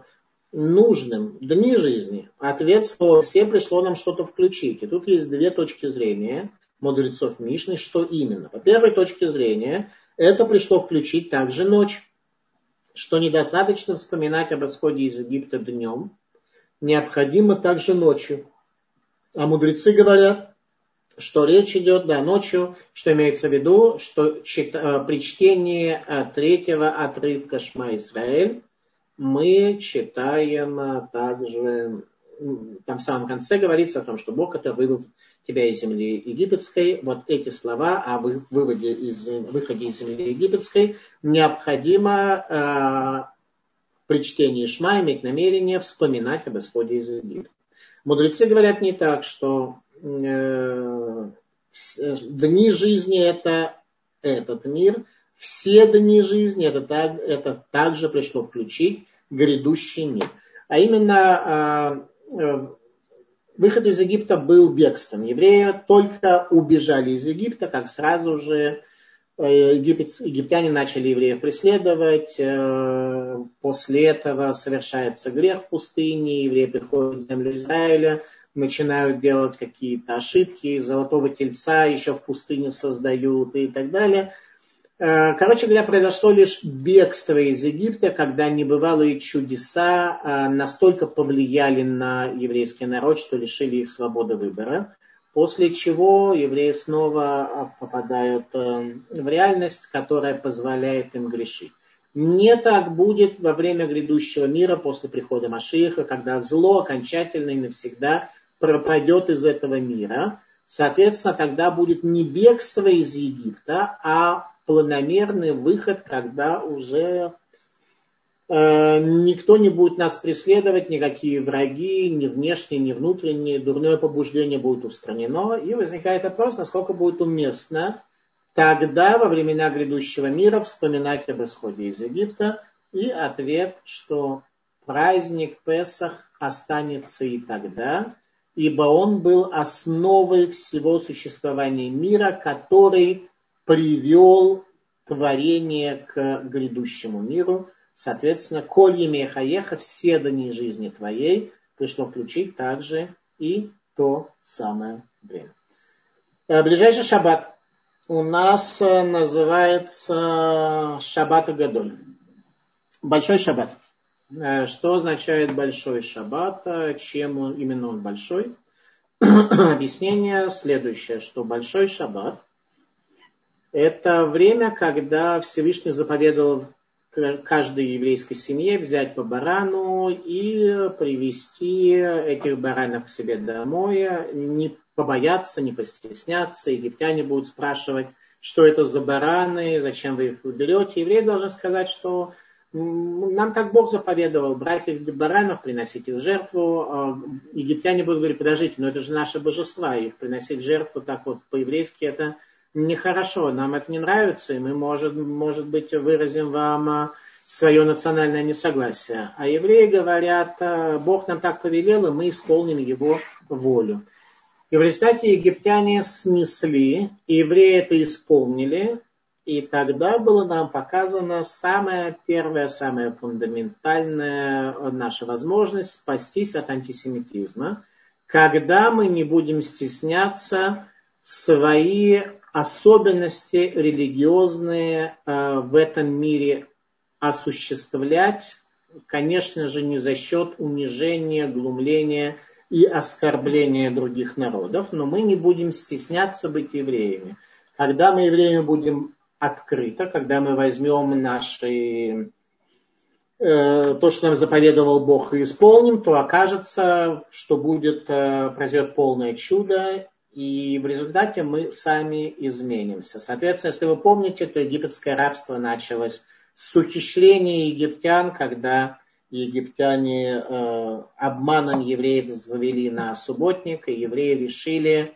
S1: нужным. Дни жизни. Ответ слова «все» пришло нам что-то включить. И тут есть две точки зрения мудрецов Мишны, что именно. По первой точке зрения, это пришло включить также ночь, что недостаточно вспоминать об исходе из Египта днем, необходимо также ночью. А мудрецы говорят, что речь идет, да, ночью, что имеется в виду, что чит, э, при чтении э, третьего отрывка Шма Исраэль мы читаем э, также, там в самом конце говорится о том, что Бог это вывел тебя из земли египетской. Вот эти слова о выводе из, выходе из земли египетской необходимо э, при чтении Шма иметь намерение вспоминать об исходе из Египта. Мудрецы говорят не так, что Э, дни жизни это этот мир, все дни жизни это, так, это также пришло включить грядущий мир. А именно э, э, выход из Египта был бегством. Евреи только убежали из Египта, как сразу же египет, египтяне начали евреев преследовать. После этого совершается грех в пустыне, евреи приходят в землю Израиля, начинают делать какие-то ошибки, золотого тельца еще в пустыне создают и так далее. Э, короче говоря, произошло лишь бегство из Египта, когда небывалые чудеса э, настолько повлияли на еврейский народ, что лишили их свободы выбора. После чего евреи снова попадают э, в реальность, которая позволяет им грешить. Не так будет во время грядущего мира после прихода Машиха, когда зло окончательно и навсегда пропадет из этого мира, соответственно, тогда будет не бегство из Египта, а планомерный выход, когда уже э, никто не будет нас преследовать, никакие враги, ни внешние, ни внутренние, дурное побуждение будет устранено. И возникает вопрос, насколько будет уместно тогда, во времена грядущего мира, вспоминать об исходе из Египта. И ответ, что праздник Песах останется и тогда, ибо он был основой всего существования мира, который привел творение к грядущему миру. Соответственно, коль хаеха, все дни жизни твоей, пришло включить также и то самое время. Э, ближайший шаббат у нас э, называется Шаббат Гадоль. Большой шаббат. Э, что означает большой шаббат? Чем он, именно он большой? <clears throat> Объяснение следующее, что большой шаббат – это время, когда Всевышний заповедовал каждой еврейской семье взять по барану и привести этих баранов к себе домой, не побояться, не постесняться. Египтяне будут спрашивать, что это за бараны, зачем вы их берете. Евреи должны сказать, что нам так Бог заповедовал брать их баранов, приносить их в жертву. А египтяне будут говорить, подождите, но это же наше божество, их приносить в жертву так вот по-еврейски это нехорошо, нам это не нравится, и мы, может, может быть, выразим вам а, свое национальное несогласие. А евреи говорят, а, Бог нам так повелел, и мы исполним его волю. И в результате египтяне снесли, и евреи это исполнили, и тогда была нам показана самая первая, самая фундаментальная наша возможность спастись от антисемитизма, когда мы не будем стесняться свои особенности религиозные э, в этом мире осуществлять, конечно же, не за счет унижения, глумления и оскорбления других народов, но мы не будем стесняться быть евреями. Когда мы евреями будем открыто, когда мы возьмем наши э, то, что нам заповедовал Бог, и исполним, то окажется, что будет, э, произойдет полное чудо, и в результате мы сами изменимся. Соответственно, если вы помните, то египетское рабство началось с ухищрения египтян, когда египтяне э, обманом евреев завели на субботник, и евреи решили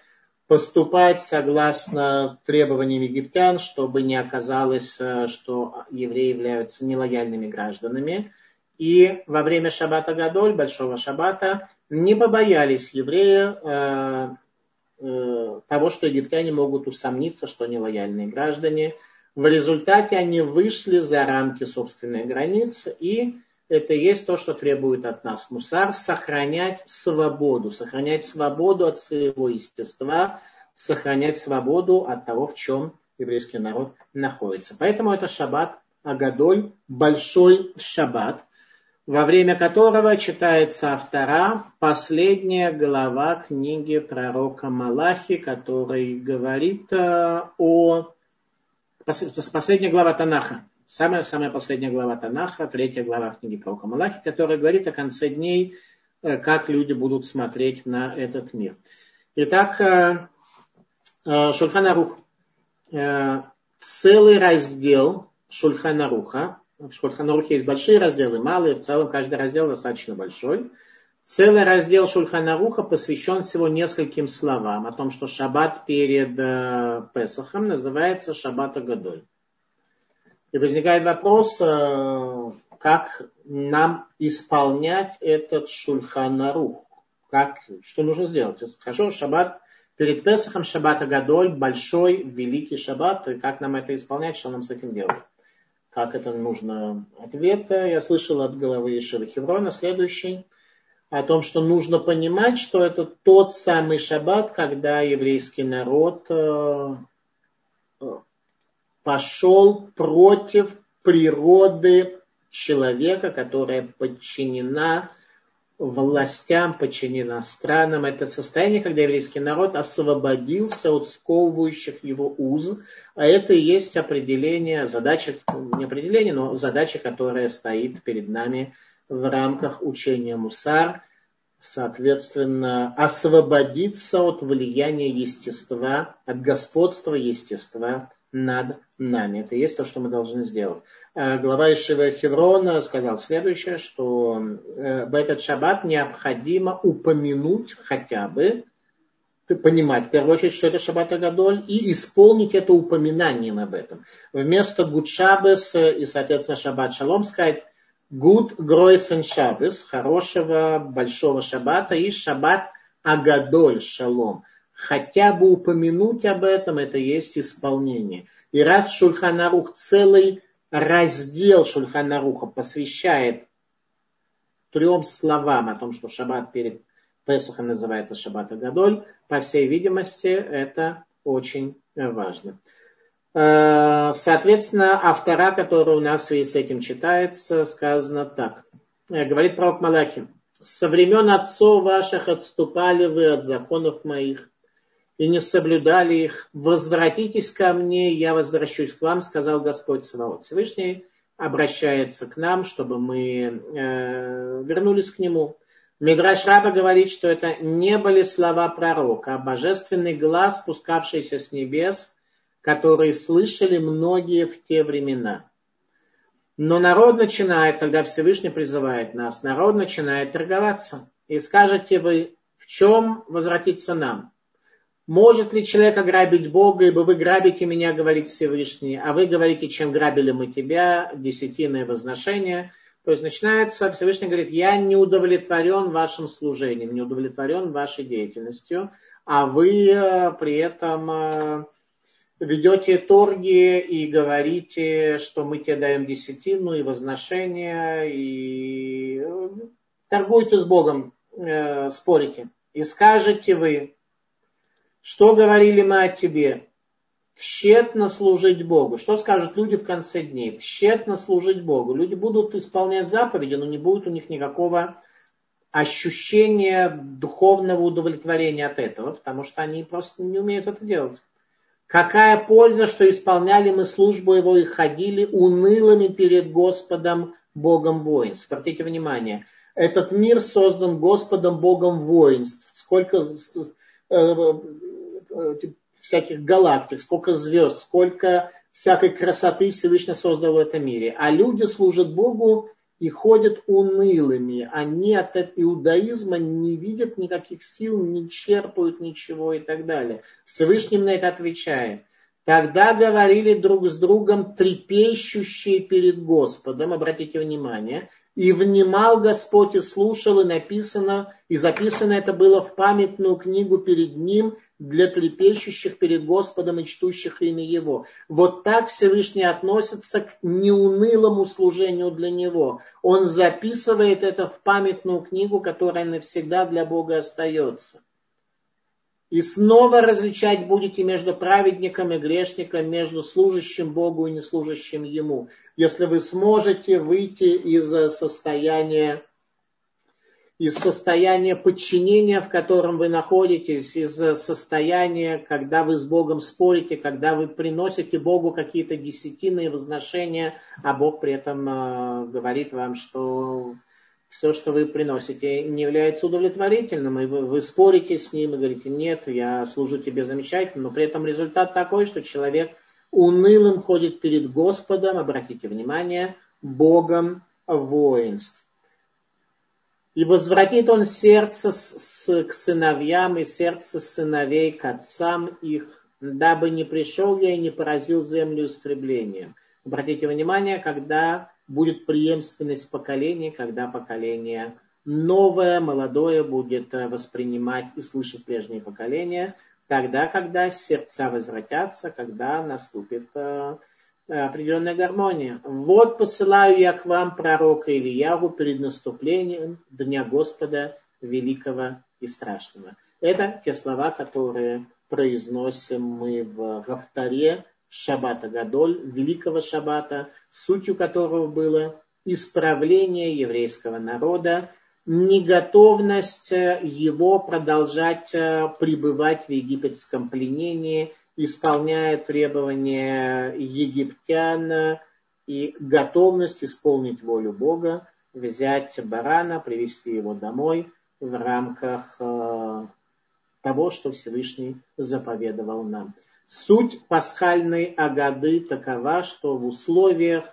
S1: поступать согласно требованиям египтян, чтобы не оказалось, э, что евреи являются нелояльными гражданами. И во время Шаббата Гадоль, Большого Шаббата, не побоялись евреи э, того, что египтяне могут усомниться, что они лояльные граждане. В результате они вышли за рамки собственной границы и это и есть то, что требует от нас мусар, сохранять свободу, сохранять свободу от своего естества, сохранять свободу от того, в чем еврейский народ находится. Поэтому это шаббат Агадоль, большой шаббат, во время которого читается автора последняя глава книги пророка Малахи, который говорит э, о... Последняя глава Танаха, самая-самая последняя глава Танаха, третья глава книги пророка Малахи, которая говорит о конце дней, э, как люди будут смотреть на этот мир. Итак, э, Шульханарух. Целый раздел Шульханаруха. В Шульханарухе есть большие разделы, малые. В целом каждый раздел достаточно большой. Целый раздел Шульханаруха посвящен всего нескольким словам о том, что шаббат перед Песахом называется шаббат Агадоль. И возникает вопрос, э, как нам исполнять этот шульханарух. Как, что нужно сделать? Хорошо, шаббат перед Песахом, шаббат Агадоль, большой, великий шаббат. И как нам это исполнять, что нам с этим делать? Как это нужно? Ответ я слышал от головы Ишева Хеврона, следующий, о том, что нужно понимать, что это тот самый шаббат, когда еврейский народ э, пошел против природы человека, которая подчинена властям, подчинена странам. Это состояние, когда еврейский народ освободился от сковывающих его уз. А это и есть определение, задача, не определение, но задача, которая стоит перед нами в рамках учения Мусар. Соответственно, освободиться от влияния естества, от господства естества над нами. Это и есть то, что мы должны сделать. Э, глава Ишива Хеврона сказал следующее, что э, в этот шаббат необходимо упомянуть хотя бы, понимать в первую очередь, что это шаббат Агадоль, и исполнить это упоминанием об этом. Вместо Гуд Шабес и, соответственно, шаббат Шалом сказать Гуд Гройсен Шабес, хорошего большого шаббата, и шаббат Агадоль Шалом – хотя бы упомянуть об этом, это есть исполнение. И раз Шульханарух целый раздел Шульханаруха посвящает трем словам о том, что шаббат перед Песахом называется шаббат Агадоль, по всей видимости, это очень важно. Э, соответственно, автора, который у нас в связи с этим читается, сказано так. Э, говорит пророк Малахи. Со времен отцов ваших отступали вы от законов моих и не соблюдали их. Возвратитесь ко мне, я возвращусь к вам, сказал Господь Саваот. Всевышний обращается к нам, чтобы мы э, вернулись к нему. Мидраш Раба говорит, что это не были слова пророка, а божественный глаз, спускавшийся с небес, который слышали многие в те времена. Но народ начинает, когда Всевышний призывает нас, народ начинает торговаться. И скажете вы, в чем возвратиться нам? Может ли человек ограбить Бога, ибо вы грабите меня, говорит Всевышний, а вы говорите, чем грабили мы тебя, десятиное возношение. То есть начинается, Всевышний говорит, я не удовлетворен вашим служением, не удовлетворен вашей деятельностью, а вы э, при этом э, ведете торги и говорите, что мы тебе даем десятину и возношение, и э, торгуете с Богом, спорите. И скажете вы, что говорили мы о тебе? Тщетно служить Богу. Что скажут люди в конце дней? Тщетно служить Богу. Люди будут исполнять заповеди, но не будет у них никакого ощущения духовного удовлетворения от этого, потому что они просто не умеют это делать. Какая польза, что исполняли мы службу его и ходили унылыми перед Господом Богом воинств. Обратите внимание, этот мир создан Господом Богом воинств. Сколько всяких галактик, сколько звезд, сколько всякой красоты Всевышний создал в этом мире. А люди служат Богу и ходят унылыми. Они от иудаизма не видят никаких сил, не черпают ничего и так далее. Всевышний на это отвечает. Тогда говорили друг с другом трепещущие перед Господом, обратите внимание, и внимал Господь и слушал, и написано, и записано это было в памятную книгу перед ним, для трепещущих перед Господом и чтущих имя Его. Вот так Всевышний относится к неунылому служению для Него. Он записывает это в памятную книгу, которая навсегда для Бога остается. И снова различать будете между праведником и грешником, между служащим Богу и неслужащим Ему. Если вы сможете выйти из состояния из состояния подчинения, в котором вы находитесь, из состояния, когда вы с Богом спорите, когда вы приносите Богу какие-то десятины возношения, а Бог при этом э, говорит вам, что все, что вы приносите, не является удовлетворительным, и вы, вы спорите с ним и говорите, нет, я служу тебе замечательно, но при этом результат такой, что человек унылым ходит перед Господом, обратите внимание, Богом воинств. И возвратит он сердце с, к сыновьям и сердце сыновей к отцам их, дабы не пришел я и не поразил землю истреблением. Обратите внимание, когда будет преемственность поколений, когда поколение новое, молодое будет э, воспринимать и слышать прежние поколения, тогда, когда сердца возвратятся, когда наступит э, определенная гармония. Вот посылаю я к вам пророка Ильяву перед наступлением Дня Господа Великого и Страшного. Это те слова, которые произносим мы в Гафтаре Шабата Гадоль, Великого Шабата, сутью которого было исправление еврейского народа, неготовность его продолжать пребывать в египетском пленении – исполняя требования египтян и готовность исполнить волю Бога, взять барана, привести его домой в рамках э, того, что Всевышний заповедовал нам. Суть пасхальной агады такова, что в условиях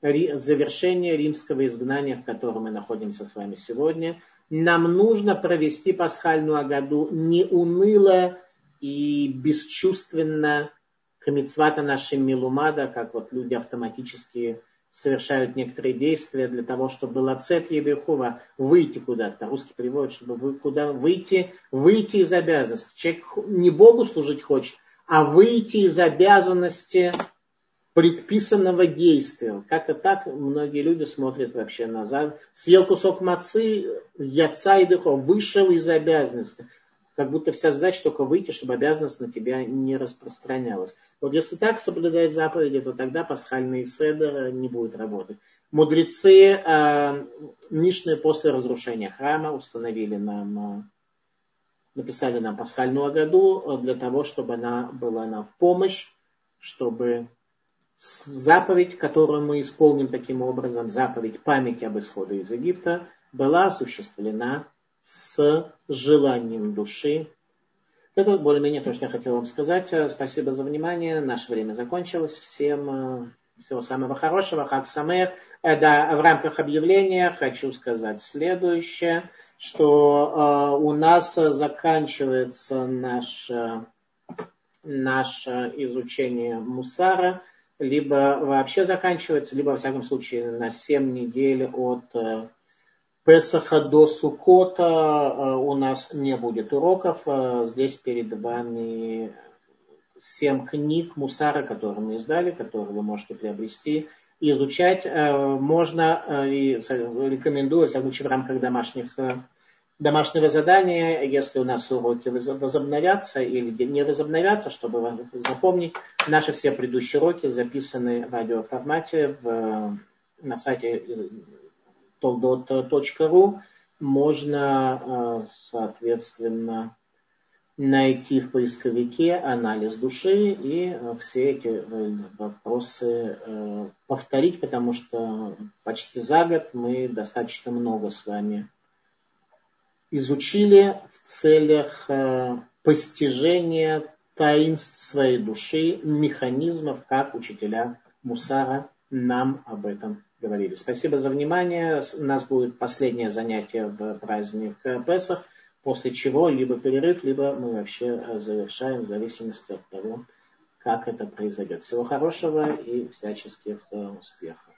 S1: завершения римского изгнания, в котором мы находимся с вами сегодня, нам нужно провести пасхальную агаду не уныло, и бесчувственно к митцвата нашим милумада, как вот люди автоматически совершают некоторые действия для того, чтобы лацет ебехува, выйти куда-то. Русский перевод, чтобы вы куда выйти, выйти из обязанности. Человек не Богу служить хочет, а выйти из обязанности предписанного действия. Как-то так многие люди смотрят вообще назад. Съел кусок мацы, яца и дыхо, вышел из обязанности как будто вся задача только выйти, чтобы обязанность на тебя не распространялась. Вот если так соблюдать заповеди, то тогда пасхальный седер не будет работать. Мудрецы э, Мишны после разрушения храма установили нам, э, написали нам пасхальную году для того, чтобы она была нам в помощь, чтобы заповедь, которую мы исполним таким образом, заповедь памяти об исходе из Египта, была осуществлена с желанием души. Это более-менее то, что я хотел вам сказать. Спасибо за внимание. Наше время закончилось. Всем э, всего самого хорошего. Хак Самех. Э, да, в рамках объявления хочу сказать следующее, что э, у нас заканчивается наше, наше изучение Мусара либо вообще заканчивается, либо, во всяком случае, на 7 недель от э, Песаха до Сукота э, у нас не будет уроков. Э, здесь перед вами 7 книг Мусара, которые мы издали, которые вы можете приобрести изучать. Можно и рекомендую, всяком случае, в рамках домашних домашнего задания, если у нас уроки возобновятся или не возобновятся, чтобы запомнить, наши все предыдущие уроки записаны в радиоформате в, на сайте toldot.ru. Можно, э, соответственно, найти в поисковике анализ души и э, все эти э, вопросы повторить, потому что почти за год мы достаточно много с вами изучили в целях э, постижения таинств своей души, механизмов, как учителя Мусара нам об этом говорили. Спасибо за внимание. У нас будет последнее занятие в праздник Песах, после чего либо перерыв, либо мы вообще завершаем в зависимости от того, как это произойдет. Всего хорошего и всяческих э, успехов.